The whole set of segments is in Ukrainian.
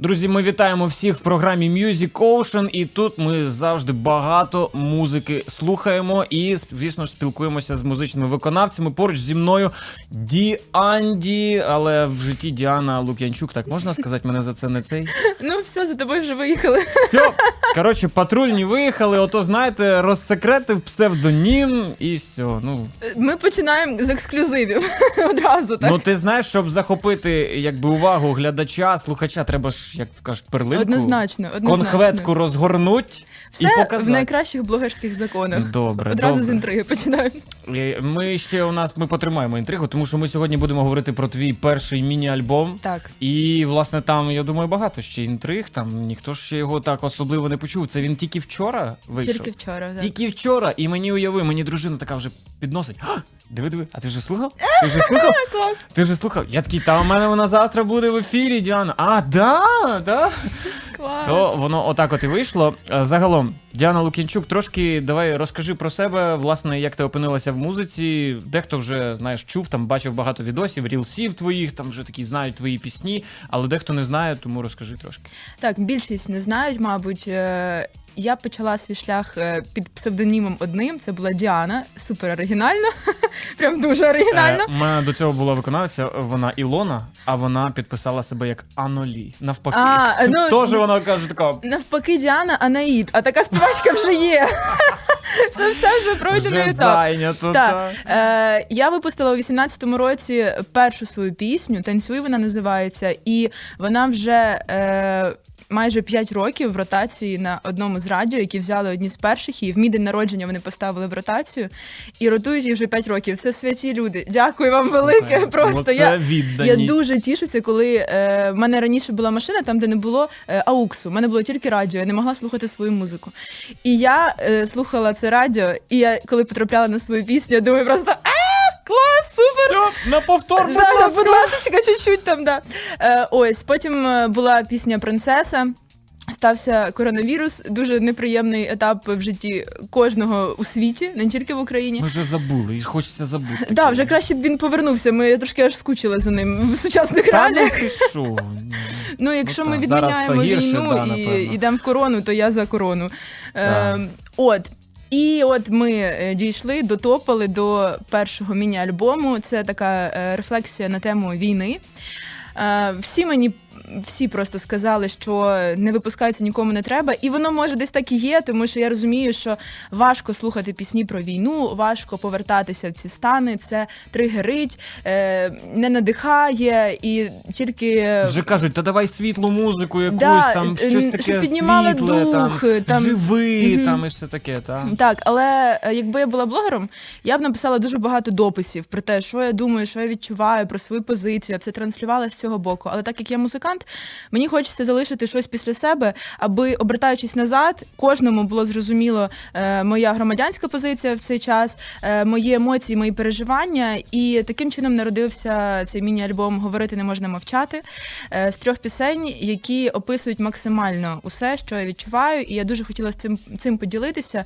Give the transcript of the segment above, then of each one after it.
Друзі, ми вітаємо всіх в програмі Music Ocean, і тут ми завжди багато музики слухаємо і, звісно ж, спілкуємося з музичними виконавцями. Поруч зі мною Ді Анді, але в житті Діана Лук'янчук. Так можна сказати, мене за це не цей. Ну, все, за тобою вже виїхали. Все, коротше, патрульні виїхали. Ото знаєте, розсекретив псевдонім, і все. Ну Ми починаємо з ексклюзивів одразу. так? ну ти знаєш, щоб захопити якби увагу глядача, слухача, треба ж як кажуть, перлинку. Однозначно, однозначно. конхветку розгорнуть Все і в найкращих блогерських законах. Добре, Одразу добре. з інтриги починаємо. Е, Ми ще у нас ми потримаємо інтригу, тому що ми сьогодні будемо говорити про твій перший міні-альбом. Так. І власне там, я думаю, багато ще інтриг. Там ніхто ж ще його так особливо не почув. Це він тільки вчора вийшов. Тільки вчора. Так. Тільки вчора, і мені уяви, мені дружина така вже підносить. «А, Диви, диви, а ти вже слухав? Ти вже слухав? Клас. Ти вже слухав? Я такий, та у мене вона завтра буде в ефірі, Діана. А, да, да. Клас. То воно отак от і вийшло. Е, Загалом, Діана Лукінчук, трошки давай розкажи про себе, власне, як ти опинилася в музиці. Дехто вже знаєш, чув, там бачив багато відосів, рілсів твоїх, там вже такі знають твої пісні, але дехто не знає, тому розкажи трошки. Так, більшість не знають, мабуть. Е, Я почала свій шлях е, під псевдонімом одним. Це була Діана, супер оригінально, прям дуже оригінально. Е, У мене до цього була виконавця, вона Ілона, а вона підписала себе як Анолі. Навпаки. А, ну, Тож вона каже така. Навпаки, Діана Анаїд, а така співачка вже є. Це все вже пройдений Вже етап. зайнято. Так. Е, я випустила у 18-му році першу свою пісню Танцюй вона називається, і вона вже. Е, Майже 5 років в ротації на одному з радіо, які взяли одні з перших, і в мій день народження вони поставили в ротацію і ротують її вже 5 років. Це святі люди. Дякую вам велике. Слухай, Просто я, я дуже тішуся, коли е, в мене раніше була машина, там де не було е, ауксу. У мене було тільки радіо, я не могла слухати свою музику. І я е, слухала це радіо, і я коли потрапляла на свою пісню, я думаю просто а, клас, супер! Все, на повтор, будь Зараз, ласка. будь ласка, чуть-чуть там, да. Е, ось, потім е, була пісня Принцеса. Стався коронавірус, дуже неприємний етап в житті кожного у світі, не тільки в Україні. Ми вже забули, і хочеться забути. Так, да, вже краще б він повернувся. Ми трошки аж скучили за ним в сучасних Та ну ти що? Ну, якщо Ну, ми відміняємо гірше, війну да, і йдемо в корону, то я за корону. Е, от. І от ми е, дійшли, дотопали до першого міні-альбому. Це така е, рефлексія на тему війни. Е, всі мені всі просто сказали, що не випускаються нікому не треба, і воно може десь так і є, тому що я розумію, що важко слухати пісні про війну, важко повертатися в ці стани. Це тригерить, е, не надихає і тільки Вже кажуть, та давай світлу музику, якусь Да, там е, щось таке піднімала світле, дух, там, там- живи, Мгм. там і все таке. Та. Так, але е, якби я була блогером, я б написала дуже багато дописів про те, що я думаю, що я відчуваю про свою позицію. Я б це транслювала з цього боку. Але так як я музикант, мені хочеться залишити щось після себе, аби обертаючись назад, кожному було зрозуміло е, моя громадянська позиція в цей час, е, мої емоції, мої переживання. І таким чином народився цей міні-альбом Говорити не можна мовчати е, з трьох пісень, які описують максимально усе, що я відчуваю, і я дуже хотіла з цим цим поділитися.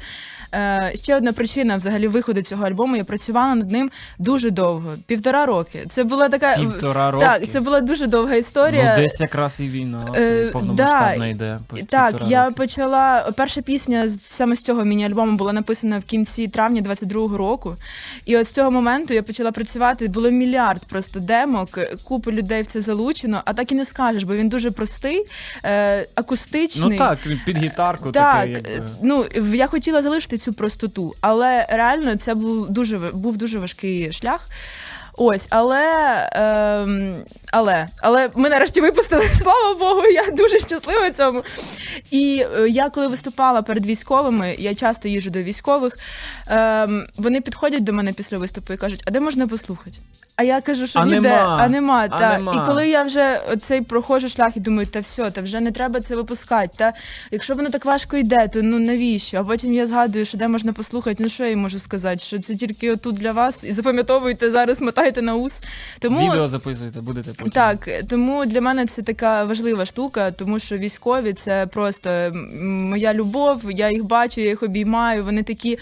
Ще одна причина взагалі виходу цього альбому. Я працювала над ним дуже довго, півтора роки. Це була така Півтора роки. Так, це була дуже довга історія. Ну, якраз і війна, Е, це повномасштабна да, йде. по- Так, півтора я почала. Перша пісня саме з цього міні-альбому була написана в кінці травня 22-го року. І от з цього моменту я почала працювати. Було мільярд просто демок, купа людей в це залучено, а так і не скажеш, бо він дуже простий, е, акустичний. Ну так, під гітарку Так, якби. е, ну я хотіла залишити цю простоту, але реально це був дуже був дуже важкий шлях. Ось, але, ем, але, але ми нарешті випустили, слава Богу, я дуже щаслива цьому. І е, я коли виступала перед військовими, я часто їжджу до військових. Ем, вони підходять до мене після виступу і кажуть, а де можна послухати? А я кажу, що А ніде, нема, а нема. а та. нема. І коли я вже цей проходжу шлях і думаю, та все, та вже не треба це випускати. Та якщо воно так важко йде, то ну навіщо? А потім я згадую, що де можна послухати. Ну що я їм можу сказати? Що це тільки отут для вас, і запам'ятовуйте зараз, мотайте на ус. Тому Відео записуєте, будете потім. так, тому для мене це така важлива штука, тому що військові це просто моя любов. Я їх бачу, я їх обіймаю. Вони такі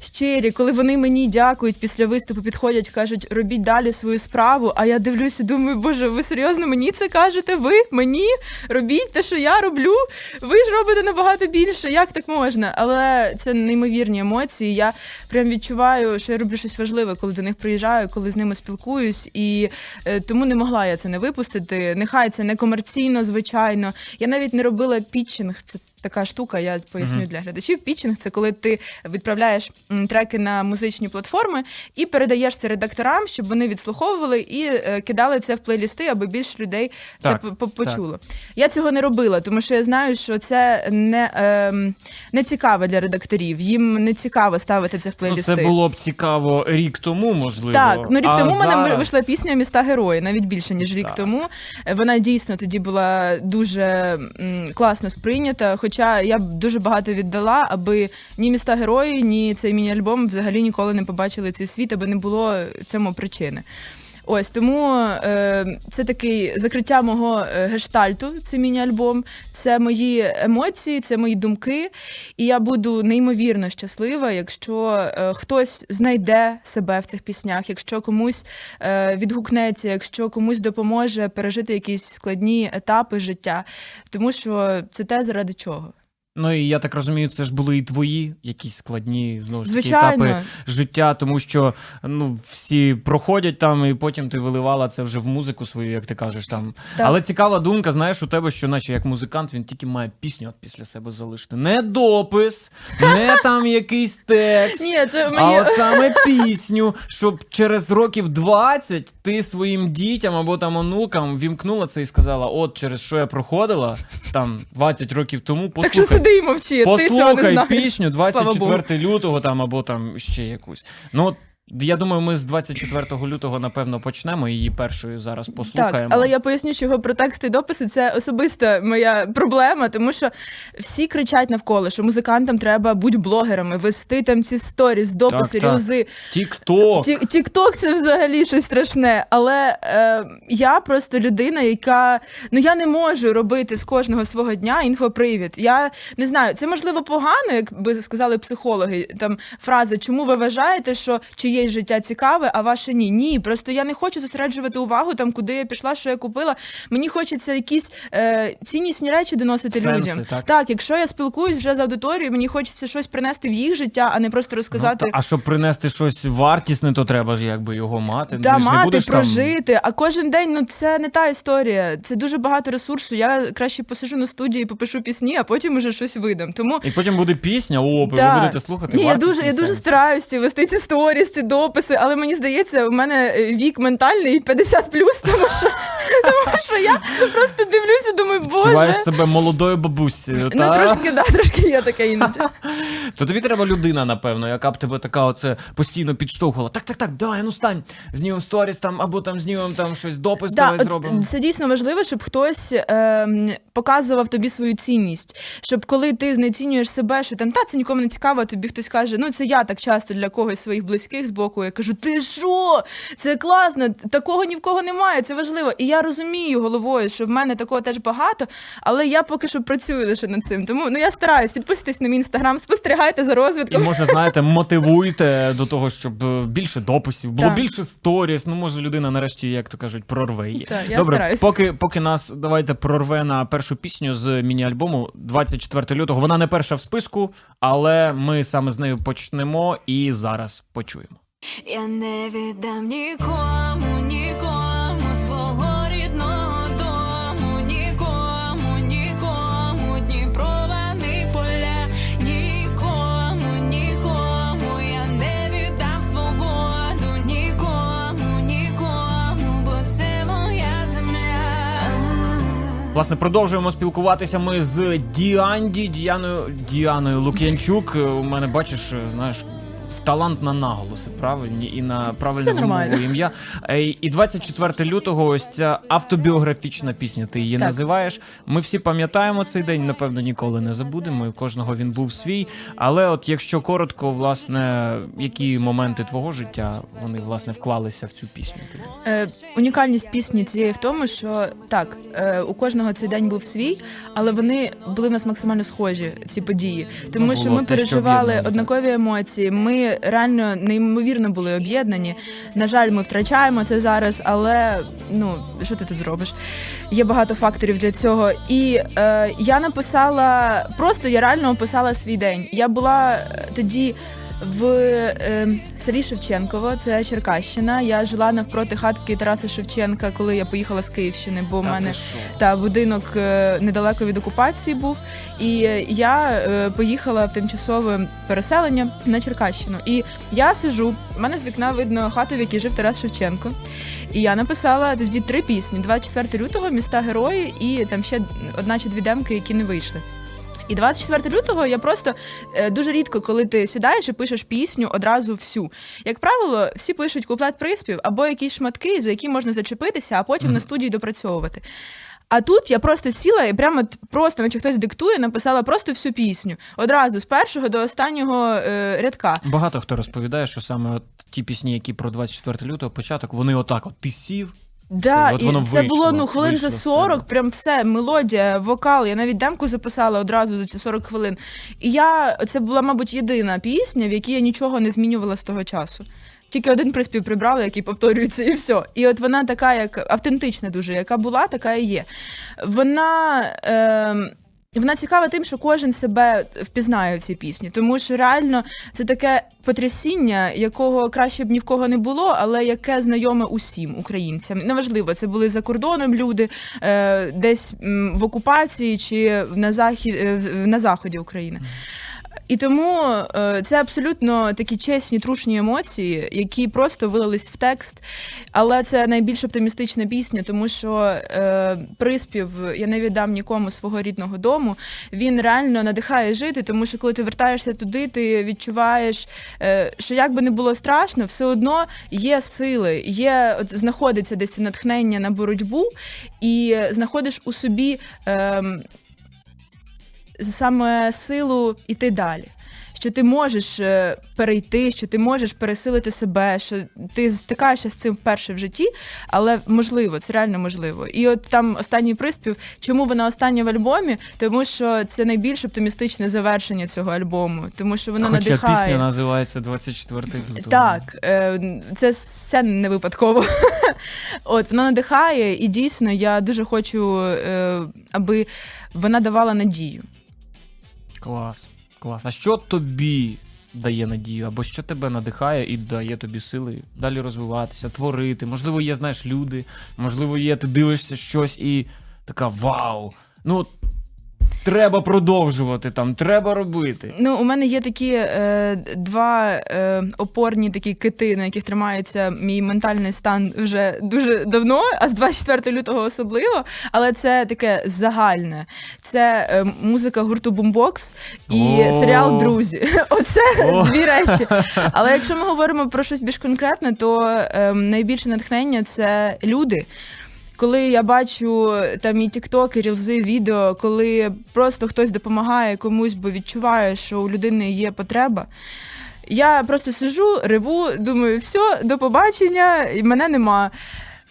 щирі, коли вони мені дякують після виступу, підходять, кажуть, робіть далі свою справу. А я дивлюся, думаю, боже, ви серйозно мені це кажете? Ви мені робіть те, що я роблю. Ви ж робите набагато більше. Як так можна? Але це неймовірні емоції. Я прям відчуваю, що я роблю щось важливе, коли до них приїжджаю, коли з ними спілкуюсь, і е, тому не могла я це не випустити. Нехай це не комерційно, звичайно. Я навіть не робила пітчинг. Це така штука, я поясню для глядачів. Пітчинг це коли ти відправляєш треки на музичні платформи і передаєш це редакторам, щоб вони відслуховували і е, кидали це в плейлісти, аби більше людей це по- по- почуло. Я цього не робила, тому що я знаю, що це не, ем, не цікаво для редакторів. Їм не цікаво ставити це в Ну, це було б цікаво рік тому, можливо. Так, ну рік а тому в мене вийшла пісня Міста герої, навіть більше ніж рік Так. тому. Е, Вона дійсно тоді була дуже м, класно сприйнята. Хоча я б дуже багато віддала, аби ні міста герої, ні цей міні-альбом взагалі ніколи не побачили цей світ, аби не було цьому причини. Ось тому е, це такий закриття мого е, гештальту. Це міні-альбом, це мої емоції, це мої думки. І я буду неймовірно щаслива, якщо е, хтось знайде себе в цих піснях, якщо комусь е, відгукнеться, якщо комусь допоможе пережити якісь складні етапи життя. Тому що це те, заради чого. Ну і я так розумію, це ж були і твої якісь складні знову ж таки етапи життя, тому що ну всі проходять там, і потім ти виливала це вже в музику свою, як ти кажеш там. Так. Але цікава думка, знаєш, у тебе, що наче як музикант, він тільки має пісню от після себе залишити. Не допис, не там якийсь текст. Ні, це А от саме пісню, щоб через років 20 ти своїм дітям або там онукам вімкнула це і сказала: от через що я проходила там 20 років тому, послухай, сиди мовчи. Послухай ти цього не знаєш. пісню 24 лютого там або там ще якусь. Ну я думаю, ми з 24 лютого напевно почнемо її першою зараз послухаємо. Так, але я поясню, чого про тексти і дописи це особиста моя проблема, тому що всі кричать навколо, що музикантам треба бути блогерами, вести там ці сторіс, дописи, Так, рілзи. Тік-ток. Тік-ток це взагалі щось страшне. Але е, я просто людина, яка ну я не можу робити з кожного свого дня інфопривід. Я не знаю, це можливо погано, як би сказали психологи. Там фраза, чому ви вважаєте, що чиєсь життя цікаве, а ваше ні? Ні, просто я не хочу зосереджувати увагу там, куди я пішла, що я купила. Мені хочеться якісь е, ціннісні речі доносити Сенси, людям. так. так, якщо я спілкуюсь вже з аудиторією, мені хочеться щось принести в їх життя, а не просто розказати. Ну, та- а щоб принести щось вартісне, то треба ж якби його мати. Да, Ти ж не мати, будеш там- прожити, а кожен день ну це не та історія. Це дуже багато ресурсу. Я краще посижу на студії, попишу пісні, а потім уже щось видам. Тому І потім буде пісня, о, Да. ви будете слухати. ні, я дуже, я дуже сенси. стараюся вести ці сторіс, ці дописи, але мені здається, у мене е, вік ментальний 50 тому що, тому що я просто дивлюся, думаю, боже. Відчуваєш себе молодою бабусею, Ну, та? трошки, да, трошки є таке іноді. То тобі треба людина, напевно, яка б тебе така оце постійно підштовхувала. Так, так, так, давай, ну стань, знімемо сторіс там, або там знімемо там щось, допис Да, давай от зробимо. Це дійсно важливо, щоб хтось ем, показував тобі свою цінність. Щоб коли ти знецінюєш себе, що там та це нікому не цікаво, тобі хтось каже, ну це я так часто для когось своїх близьких боку. Я кажу, ти що? Це класно, такого ні в кого немає, це важливо. І я розумію головою, що в мене такого теж багато, але я поки що працюю лише над цим. Тому ну я стараюсь, підписуйтесь на мій інстаграм, спостерігайте за І може, знаєте, мотивуйте до того, щоб е, більше дописів, було Так. більше сторіс. Ну, може, людина нарешті, як то кажуть, прорве її. Так, я Добре, стараюсь. поки, поки нас давайте прорве на першу пісню з міні-альбому 24 лютого. Вона не перша в списку, але ми саме з нею почнемо і зараз почуємо. Я не віддам нікому, нікому свого рідного дому, нікому, нікому Дніпровани поля, нікому, нікому я не віддам свободу, нікому, нікому, бо це моя земля. Власне, продовжуємо спілкуватися ми з Діанді, Діаною, Діаною Лук'янчук. У мене бачиш, знаєш. Талант на наголоси, правильні і на правильне вимову ім'я. Е, І 24 лютого ось ця автобіографічна пісня. Ти її Так. називаєш. Ми всі пам'ятаємо цей день, напевно, ніколи не забудемо. і У кожного він був свій. Але, от якщо коротко, власне, які моменти твого життя вони власне вклалися в цю пісню? Е, унікальність пісні цієї в тому, що так, е, у кожного цей день був свій, але вони були в нас максимально схожі, ці події. Тому Ну, що ми те, переживали так. однакові емоції. Ми реально неймовірно були об'єднані. На жаль, ми втрачаємо це зараз, але ну що ти тут зробиш? Є багато факторів для цього. І е, я написала просто я реально описала свій день. Я була е, тоді. В е, селі Шевченково, це Черкащина. Я жила навпроти хатки Тараса Шевченка, коли я поїхала з Київщини, бо в Та мене ти що? та будинок е, недалеко від окупації був. І е, я е, поїхала в тимчасове переселення на Черкащину. І я сижу, в мене з вікна видно хату, в якій жив Тарас Шевченко. І я написала тоді три пісні: 24 лютого, міста герої, і там ще одна чи дві демки, які не вийшли. І 24 лютого я просто е, дуже рідко, коли ти сідаєш і пишеш пісню одразу всю. Як правило, всі пишуть куплет приспів або якісь шматки, за які можна зачепитися, а потім Мгм. на студії допрацьовувати. А тут я просто сіла і прямо просто, наче хтось диктує, написала просто всю пісню. Одразу з першого до останнього е, рядка. Багато хто розповідає, що саме от ті пісні, які про 24 лютого початок, вони отак: от ти сів, Да, от і воно це було ну хвилин за з 40, тебе. прям все, мелодія, вокал. Я навіть демку записала одразу за ці 40 хвилин. І я це була, мабуть, єдина пісня, в якій я нічого не змінювала з того часу. Тільки один приспів прибрала, який повторюється, і все. І от вона така, як автентична, дуже, яка була, така і є. Вона. Е, вона цікава тим, що кожен себе впізнає в цій пісні, тому що реально це таке потрясіння, якого краще б ні в кого не було, але яке знайоме усім українцям. Неважливо, це були за кордоном люди, е, десь в окупації чи на захід е, на заході України. І тому е, це абсолютно такі чесні, трушні емоції, які просто вилились в текст. Але це найбільш оптимістична пісня, тому що е, приспів я не віддам нікому свого рідного дому. Він реально надихає жити, тому що коли ти вертаєшся туди, ти відчуваєш, е, що як би не було страшно, все одно є сили, є от знаходиться десь натхнення на боротьбу, і знаходиш у собі. ем, саме силу іти далі. Що ти можеш е, перейти, що ти можеш пересилити себе, що ти стикаєшся з цим вперше в житті, але можливо, це реально можливо. І от там останній приспів, чому вона остання в альбомі? Тому що це найбільш оптимістичне завершення цього альбому, тому що воно Хоча надихає. пісня називається 24 лютого. Так, е, це все не випадково. От вона надихає, і дійсно я дуже хочу, е, аби вона давала надію. Клас, клас. А що тобі дає надію? Або що тебе надихає і дає тобі сили далі розвиватися, творити? Можливо, є, знаєш, люди, можливо, є, ти дивишся щось і така вау! Ну, треба продовжувати там, треба робити. Ну, у мене є такі е, два е, опорні такі кити, на яких тримається мій ментальний стан вже дуже давно, а з 24 лютого особливо. Але це таке загальне. Це е, музика гурту Бумбокс і О. серіал Друзі. Оце О. дві речі. Але якщо ми говоримо про щось більш конкретне, то е, найбільше натхнення це люди. Коли я бачу там і тіктоки, рілзи, відео, коли просто хтось допомагає комусь, бо відчуває, що у людини є потреба. Я просто сижу, реву, думаю, все, до побачення, і мене нема.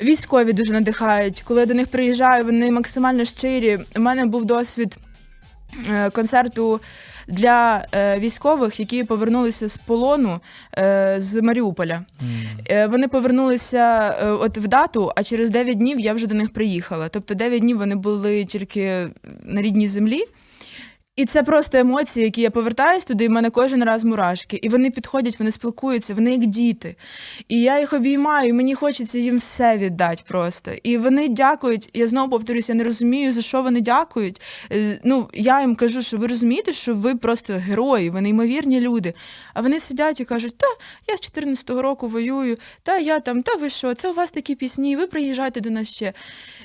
Військові дуже надихають. Коли я до них приїжджаю, вони максимально щирі. У мене був досвід е, концерту для е, військових, які повернулися з полону е, з Маріуполя. Mm. Е, Вони повернулися е, от в дату, а через 9 днів я вже до них приїхала. Тобто 9 днів вони були тільки на рідній землі. І це просто емоції, які я повертаюсь туди, і в мене кожен раз мурашки. І вони підходять, вони спілкуються, вони як діти. І я їх обіймаю, і мені хочеться їм все віддати просто. І вони дякують. Я знову повторюсь, я не розумію, за що вони дякують. Е, Ну, я їм кажу, що ви розумієте, що ви просто герої, ви неймовірні люди. А вони сидять і кажуть, та я з 14-го року воюю, та я там, та ви що, це у вас такі пісні, ви приїжджайте до нас ще.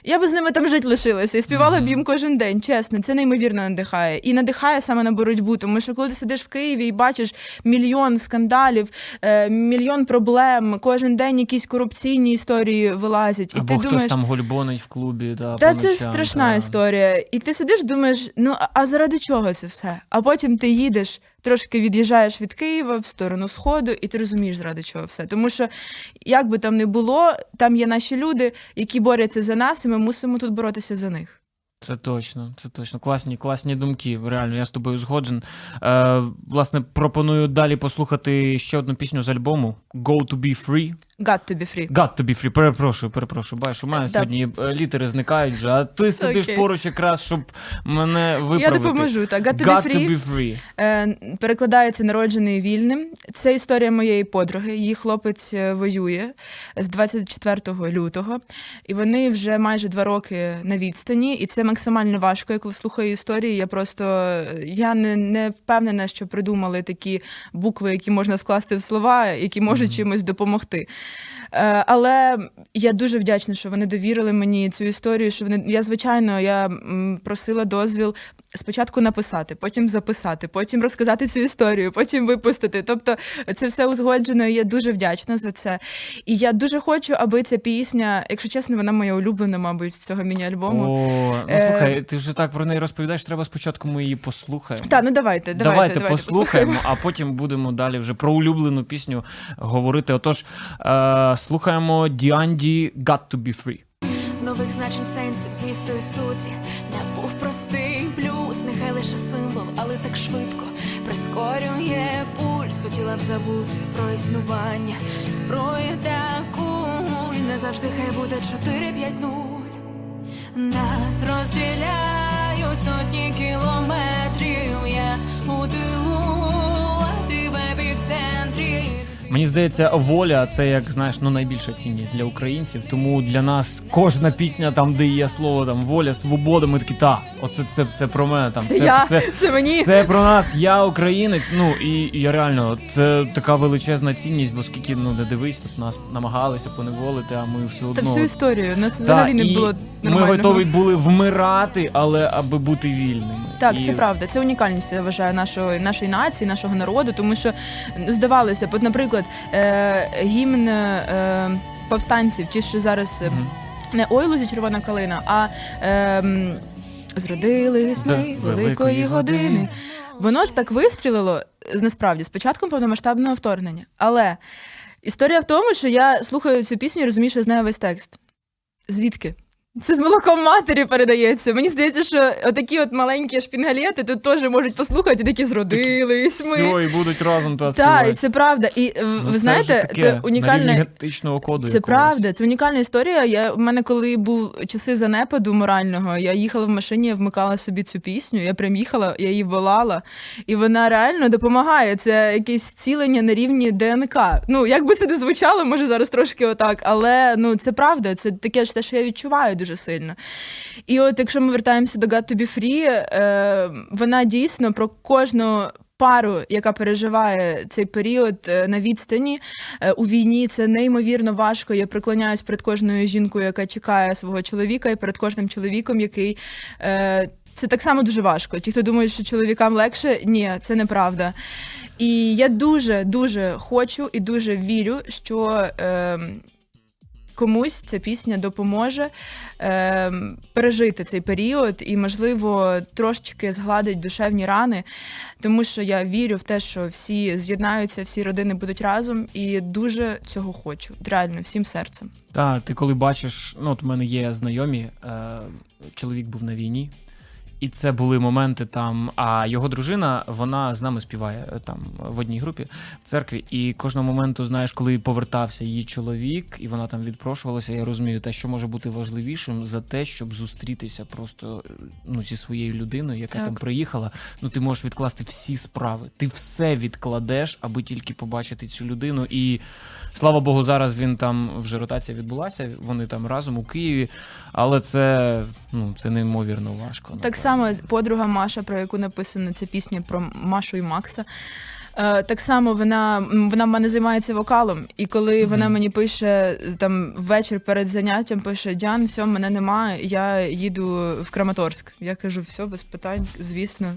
Я би з ними там жити лишилася і співала б їм кожен день, чесно, це неймовірно надихає. І надихає саме на боротьбу, тому що коли ти сидиш в Києві і бачиш мільйон скандалів, е, мільйон проблем, кожен день якісь корупційні історії вилазять, і Або ти хтось думаєш. там гульбонить в клубі. Да, Та це ночам, страшна та. історія. І ти сидиш, думаєш, ну а- а заради чого це все? А потім ти їдеш, трошки від'їжджаєш від Києва в сторону Сходу, і ти розумієш, заради чого все. Тому що, як би там не було, там є наші люди, які борються за нас, і ми мусимо тут боротися за них. Це точно, це точно. Класні, класні думки. Реально, я з тобою згоджен. Е, власне, пропоную далі послухати ще одну пісню з альбому Go to be free. God to be free. God to be free. Перепрошую, перепрошую. Бачиш, у мене Да. сьогодні е, літери зникають вже, а ти сидиш Окей. поруч якраз, щоб мене виправити. Я допоможу. Так, God to God be free. to be free. Е, перекладається народжений вільним. Це історія моєї подруги. Її хлопець е, воює з 24 лютого, і вони вже майже два роки на відстані. І це максимально важко. Я коли слухаю історії, я просто я не, не впевнена, що придумали такі букви, які можна скласти в слова, які можуть Мгм. чимось допомогти. Е, Але я дуже вдячна, що вони довірили мені цю історію. Що вони я звичайно я просила дозвіл спочатку написати, потім записати, потім розказати цю історію, потім випустити. Тобто це все узгоджено. і Я дуже вдячна за це. І я дуже хочу, аби ця пісня, якщо чесно, вона моя улюблена, мабуть, з цього міні-альбому. О, ну Е, слухай, ти вже так про неї розповідаєш, треба спочатку ми її послухаємо. Та, ну давайте, давайте, Давайте, давайте послухаємо, а потім будемо далі вже про улюблену пісню говорити. Отож, е, слухаємо Діанді Got to be free. Нових значень сенсів, змісту і суті Хотіла б забути про існування зброї та куль. Не завжди хай буде 4-5-0 Нас розділяють сотні кілометрів. Я у тилу, а ти в епіцентрі. Мені здається, воля це як знаєш, ну найбільша цінність для українців. Тому для нас кожна пісня, там, де є слово там воля, свобода, ми такі, та, оце це, це про мене. Там Це, я, це, це, мені. Це про нас, я українець. Ну і, і я реально це така величезна цінність, бо скільки ну не дивись, от нас намагалися поневолити, а ми все Та всю історію. Нас Та, взагалі не і було ми готові були вмирати, але аби бути вільними. Так, і... це правда. Це унікальність, я вважаю, нашої, нашої нації, нашого народу, тому що ну, здавалося, б, от, наприклад, е, гімн е, повстанців, ті, що зараз е, не ой лузі червона калина, а е, м, зродились Да, ми великої години. Воно ж так вистрілило з- насправді з початком повномасштабного вторгнення. Але історія в тому, що я слухаю цю пісню і розумію, що я знаю весь текст. Звідки? Це з молоком матері передається. Мені здається, що отакі от маленькі шпінгалети тут теж можуть послухати, такі зродились ми. Все, і будуть разом та Так, і це правда. І е, Ну, ви це знаєте, це на унікальне. генетичного коду. Це якогось. правда, це унікальна історія. Я в мене, коли був часи занепаду морального, я їхала в машині, я вмикала собі цю пісню. Я прям їхала, я її волала, і вона реально допомагає. Це якесь цілення на рівні ДНК. Ну як би це не звучало, може зараз трошки отак, але ну це правда. Це таке ж те, що я відчуваю дуже сильно. І от якщо ми вертаємося до God to be free, е, вона дійсно про кожну. Пару, яка переживає цей період е, на відстані е, у війні, це неймовірно важко. Я преклоняюсь перед кожною жінкою, яка чекає свого чоловіка, і перед кожним чоловіком, який е, це так само дуже важко. Ті, хто думають, що чоловікам легше, ні, це неправда. І я дуже дуже хочу і дуже вірю, що. Е, Комусь ця пісня допоможе е, пережити цей період і, можливо, трошечки згладить душевні рани, тому що я вірю в те, що всі з'єднаються, всі родини будуть разом, і дуже цього хочу. Реально, всім серцем. Так, ти коли бачиш, ну от у мене є знайомі, е, чоловік був на війні, і це були моменти там. А його дружина, вона з нами співає е, там в одній групі в церкві. І кожного моменту, знаєш, коли повертався її чоловік, і вона там відпрошувалася, я розумію, те, що може бути важливішим за те, щоб зустрітися просто е, ну, зі своєю людиною, яка Так. там приїхала. Ну ти можеш відкласти всі справи. Ти все відкладеш, аби тільки побачити цю людину. І слава Богу, зараз він там вже ротація відбулася. Вони там разом у Києві, але це ну це неймовірно важко. Так напевно. само подруга Маша, про яку написана ця пісня про Машу і Макса. Е, Так само вона, вона в мене займається вокалом, і коли Мгм. вона мені пише там ввечір перед заняттям, пише Діан, все, мене немає, я їду в Краматорськ. Я кажу, все, без питань, звісно.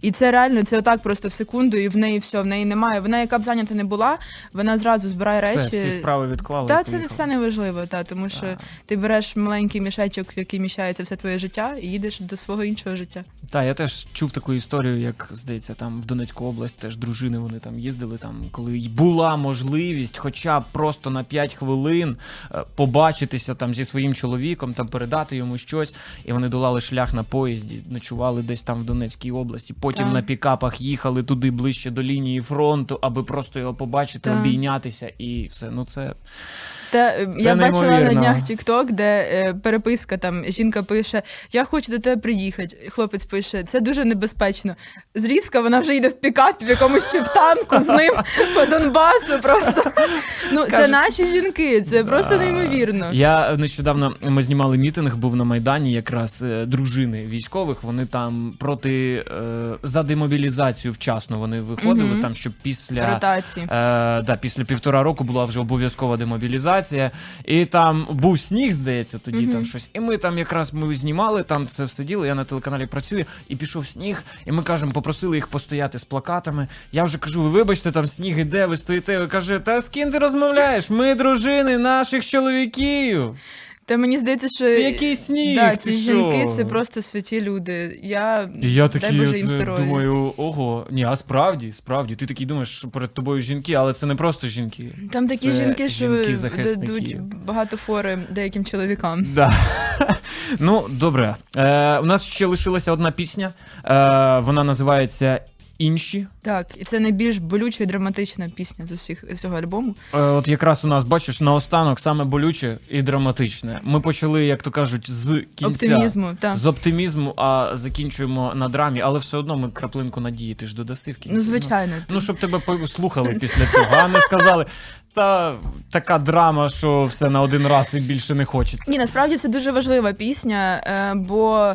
І це реально, це отак просто в секунду, і в неї все, в неї немає. Вона, яка б зайнята не була, вона зразу збирає речі. Все, всі справи відклали. Та це поїхали. все не важливо, та тому що Так. ти береш маленький мішечок, в який міщається все твоє життя, і їдеш до свого іншого життя. Так, я теж чув таку історію, як здається, там в Донецьку область теж дружина хвилини вони там їздили, там, коли й була можливість, хоча б просто на 5 хвилин е, побачитися там зі своїм чоловіком, там передати йому щось, і вони долали шлях на поїзді, ночували десь там в Донецькій області. Потім Так. на пікапах їхали туди ближче до лінії фронту, аби просто його побачити, Так. обійнятися і все. Ну це Та е, Це я бачила на днях TikTok, де е, переписка там жінка пише: Я хочу до тебе приїхати. Хлопець пише, це дуже небезпечно. Зрізка, вона вже йде в пікапі в якомусь чептанку з ним по Донбасу. Просто ну це наші жінки, це просто неймовірно. Я нещодавно ми знімали мітинг, був на Майдані якраз е, дружини військових. Вони там проти е, за демобілізацію вчасно вони виходили, там щоб після. Ротації. Е, да, після півтора року була вже обов'язкова демобілізація, і там був сніг, здається, тоді Мгм. там щось. І ми там якраз ми знімали, там це все діло. Я на телеканалі працюю, і пішов сніг. І ми кажемо, попросили їх постояти з плакатами. Я вже кажу: ви вибачте, там сніг іде, ви стоїте. Ви каже, та з ким ти розмовляєш? Ми дружини наших чоловіків. Та мені здається, що Ти який сніг? да, ти ці що? жінки це просто святі люди. Я, І я дай такий Боже їм оце здоров'я. думаю, ого, ні, а справді, справді, ти такий думаєш, що перед тобою жінки, але це не просто жінки. Там такі Це жінки, що жінки-захисники. дадуть багато фори деяким чоловікам. Да. ну, добре. Е, у нас ще лишилася одна пісня. Е, вона називається Інші. Так, і це найбільш болюча і драматична пісня з усіх з цього альбому. Е, от якраз у нас, бачиш, наостанок саме болюче і драматичне. Ми почали, як то кажуть, з кінця. Оптимізму. Так. З оптимізму, а закінчуємо на драмі, але все одно ми краплинку надії ти ж додаси в кінці. Ну, звичайно. Ну, щоб тебе послухали після цього, а не сказали, та така драма, що все на один раз і більше не хочеться. Ні, насправді це дуже важлива пісня, е, бо.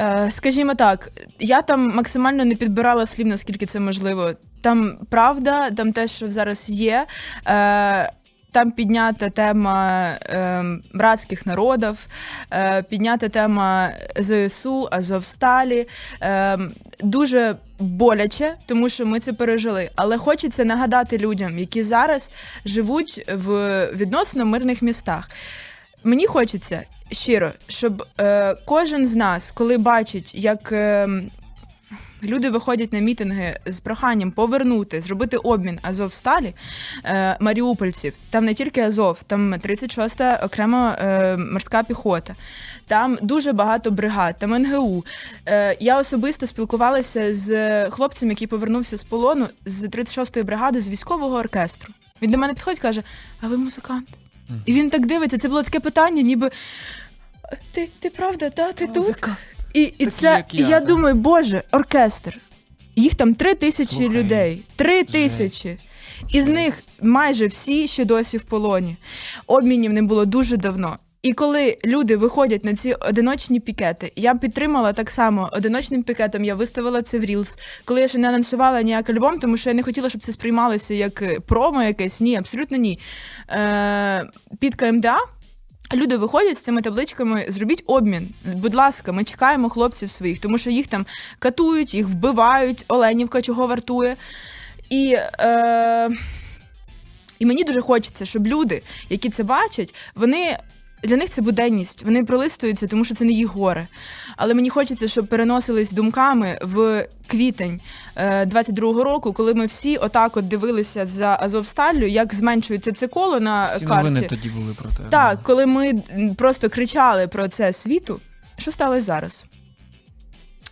Е, Скажімо так, я там максимально не підбирала слів, наскільки це можливо. Там правда, там те, що зараз є. Е, Там піднята тема е, братських народів, е, піднята тема ЗСУ, Азовсталі. Е, дуже боляче, тому що ми це пережили. Але хочеться нагадати людям, які зараз живуть в відносно мирних містах. Мені хочеться щиро, щоб е, кожен з нас, коли бачить, як е, люди виходять на мітинги з проханням повернути, зробити обмін Азовсталі, е, маріупольців, там не тільки Азов, там 36-та окрема е, морська піхота, там дуже багато бригад, там НГУ. Е, я особисто спілкувалася з хлопцем, який повернувся з полону з 36-ї бригади з військового оркестру. Він до мене підходить і каже: А ви музикант? І він так дивиться. Це було таке питання, ніби ти, ти правда, та, ти тут? І, і Такі, це як і я, я та. думаю, боже, оркестр. Їх там три тисячі Слухай, людей. Три тисячі. Із Жесть. них майже всі ще досі в полоні. Обмінів не було дуже давно. І коли люди виходять на ці одиночні пікети, я підтримала так само одиночним пікетом. Я виставила це в Reels, коли я ще не анонсувала ніяк альбом, тому що я не хотіла, щоб це сприймалося як е, промо якесь. Ні, абсолютно ні. Е, під КМДА Люди виходять з цими табличками, зробіть обмін. Будь ласка, ми чекаємо хлопців своїх, тому що їх там катують, їх вбивають, Оленівка чого вартує. І, е, і мені дуже хочеться, щоб люди, які це бачать, вони. Для них це буденність, вони пролистуються, тому що це не їх горе. Але мені хочеться, щоб переносились думками в квітень е, 22-го року, коли ми всі отак от дивилися за Азовсталлю, як зменшується це коло на Всі карті. новини тоді були про те. Так, коли ми просто кричали про це світу, що сталося зараз?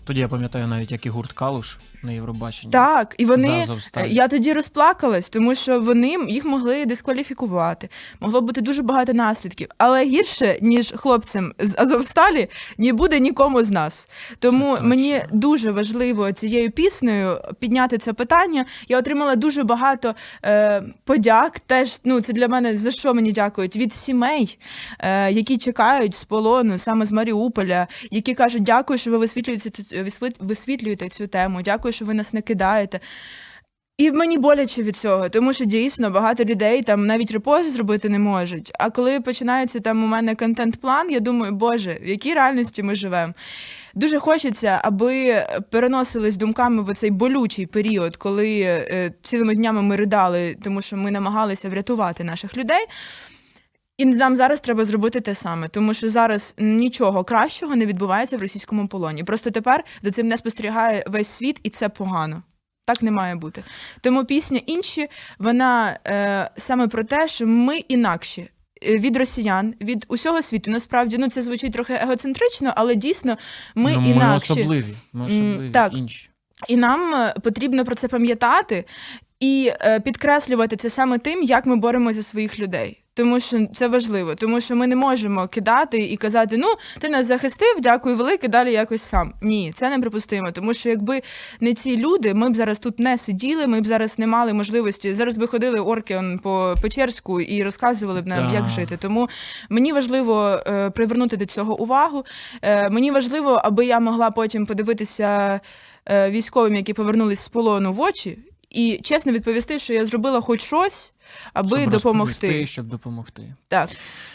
Тоді я пам'ятаю навіть, як і гурт Калуш на Євробаченні. Так, і вони я тоді розплакалась, тому що вони їх могли дискваліфікувати. Могло бути дуже багато наслідків, але гірше ніж хлопцям з Азовсталі не буде нікому з нас. Тому мені дуже важливо цією піснею підняти це питання. Я отримала дуже багато е, подяк. Теж ну це для мене за що мені дякують від сімей, е, які чекають з полону, саме з Маріуполя, які кажуть, дякую, що ви висвітлюєте висвітлюєте цю тему. Дякую, що ви нас не кидаєте. І мені боляче від цього, тому що дійсно багато людей там навіть репост зробити не можуть. А коли починається там у мене контент-план, я думаю, боже, в якій реальності ми живемо. Дуже хочеться, аби переносились думками в цей болючий період, коли е, цілими днями ми ридали, тому що ми намагалися врятувати наших людей. І нам зараз треба зробити те саме, тому що зараз нічого кращого не відбувається в російському полоні. Просто тепер за цим не спостерігає весь світ, і це погано. Так не має бути. Тому пісня інші, вона е, саме про те, що ми інакші. е, Від росіян, від усього світу. Насправді, ну це звучить трохи егоцентрично, але дійсно ми ну, інакші. Ми особливі. Ми особливі так. інші. І нам е, потрібно про це пам'ятати і е, підкреслювати це саме тим, як ми боремося за своїх людей. Тому що це важливо, тому що ми не можемо кидати і казати: ну ти нас захистив, дякую велике, далі якось сам. Ні, це неприпустимо. Тому що якби не ці люди, ми б зараз тут не сиділи, ми б зараз не мали можливості. Зараз би ходили орки он, по Печерську і розказували б нам, Да. як жити. Тому мені важливо е, привернути до цього увагу. Е, мені важливо, аби я могла потім подивитися е, військовим, які повернулись з полону в очі, і чесно відповісти, що я зробила хоч щось, аби щоб допомогти. щоб допомогти. Так,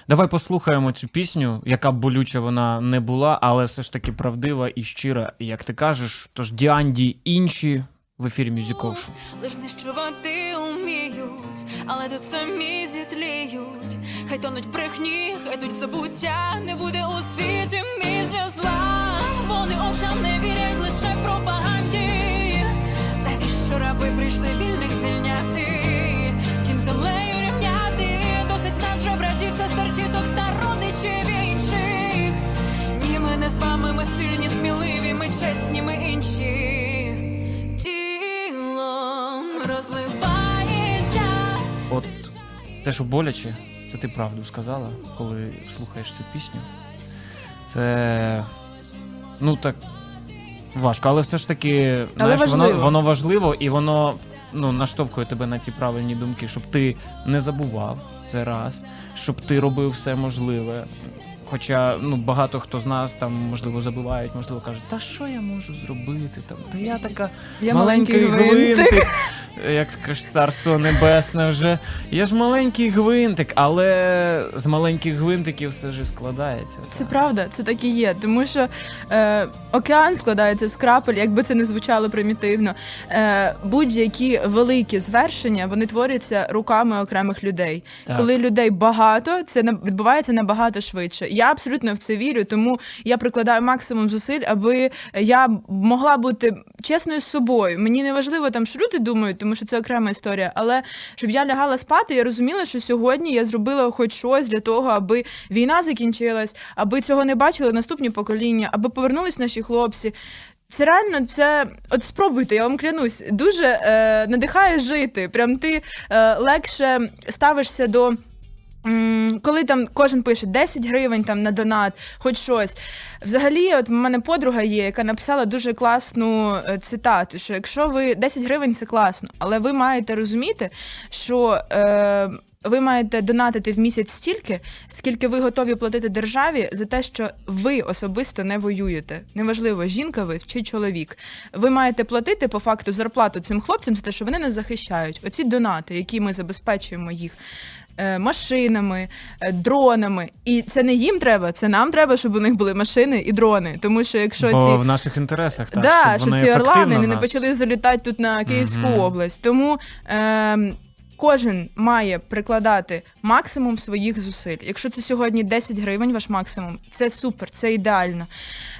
Давай послухаємо цю пісню, яка б болюча вона не була, але все ж таки правдива і щира, як ти кажеш. Тож Діанді інші в ефірі Ocean. Лиш знищувати уміють, але тут самі зітліють. Хай тонуть брехні, хай в забуття, не буде у світі місця зла. Вони очам не вірять Раби прийшли вільних звільняти? Тім землею рівняти, досить з нас вже братів, сестер, тіток та родичів інших. Ні, ми не з вами, ми сильні, сміливі, ми чесні, ми інші. Тілом розливається. От те, що боляче, це ти правду сказала, коли слухаєш цю пісню. Це ну так важко, але все ж таки, знаєш, воно, воно важливо і воно ну, наштовхує тебе на ці правильні думки, щоб ти не забував це раз, щоб ти робив все можливе. Хоча ну багато хто з нас там можливо забувають, можливо кажуть, та що я можу зробити там? Та я така я маленький гвинтик. Як ти кажеш, царство небесне вже. Я ж маленький гвинтик, але з маленьких гвинтиків все ж складається. Це так. правда, це так і є. Тому що е, океан складається з крапель, якби це не звучало примітивно. Е, будь-які великі звершення вони творяться руками окремих людей. Так. Коли людей багато, це відбувається набагато швидше. Я абсолютно в це вірю, тому я прикладаю максимум зусиль, аби я могла бути чесною з собою. Мені не важливо там, що люди думають, тому що це окрема історія. Але щоб я лягала спати, я розуміла, що сьогодні я зробила хоч щось для того, аби війна закінчилась, аби цього не бачили наступні покоління, аби повернулись наші хлопці. Це реально це от спробуйте, я вам клянусь, дуже е, надихає жити. Прям ти е, легше ставишся до. Коли там кожен пише 10 гривень там на донат, хоч щось. Взагалі, от в мене подруга є, яка написала дуже класну е, цитату: що якщо ви 10 гривень це класно, але ви маєте розуміти, що е, ви маєте донатити в місяць стільки, скільки ви готові платити державі за те, що ви особисто не воюєте. Неважливо, жінка ви чи чоловік. Ви маєте платити по факту зарплату цим хлопцям за те, що вони нас захищають. Оці донати, які ми забезпечуємо їх. Е, Машинами, е, дронами, і це не їм треба, це нам треба, щоб у них були машини і дрони. Тому що якщо Бо ці в наших інтересах, так, да, щоб щоб вони ці орлани не нас... почали залітати тут на Київську Мгм. область. Тому е, кожен має прикладати максимум своїх зусиль. Якщо це сьогодні 10 гривень, ваш максимум, це супер, це ідеально.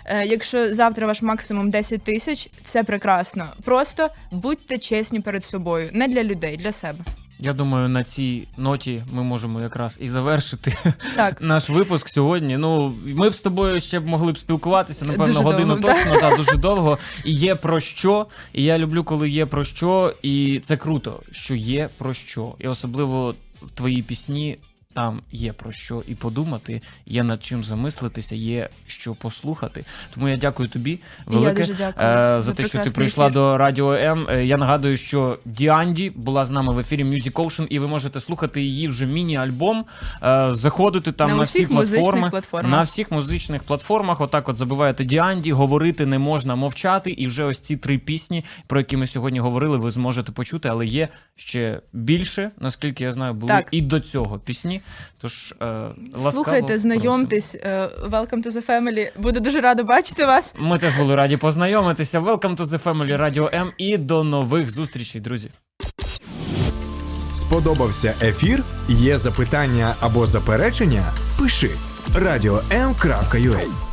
Е, якщо завтра ваш максимум 10 тисяч, це прекрасно. Просто будьте чесні перед собою, не для людей, для себе. Я думаю, на цій ноті ми можемо якраз і завершити Так. наш випуск сьогодні. Ну, ми б з тобою ще б могли б спілкуватися, напевно, Дуже годину довго, точно, та дуже довго. І є про що. І я люблю, коли є про що, і це круто, що є про що. І особливо в твоїй пісні. Там є про що і подумати, є над чим замислитися, є що послухати. Тому я дякую тобі велике дякую е, за за те, що ти прийшла ефір. до Радіо М. Е, Я нагадую, що Діанді була з нами в ефірі Music Ocean, і ви можете слухати її вже міні-альбом. Е, Заходити там На на, усіх всі музичних платформи. платформах. На всіх музичних платформах. Отак, от забиваєте Діанді, говорити не можна мовчати. І вже ось ці три пісні, про які ми сьогодні говорили, ви зможете почути, але є ще більше, наскільки я знаю, були Так. і до цього пісні. Тож е, ласкаво Слухайте, знайомтесь. е, Welcome to the family. Буду дуже рада бачити вас. Ми теж були раді познайомитися. Welcome to the Family Radio M і до нових зустрічей, друзі. Сподобався ефір? Є запитання або заперечення? Пиши радіом.ua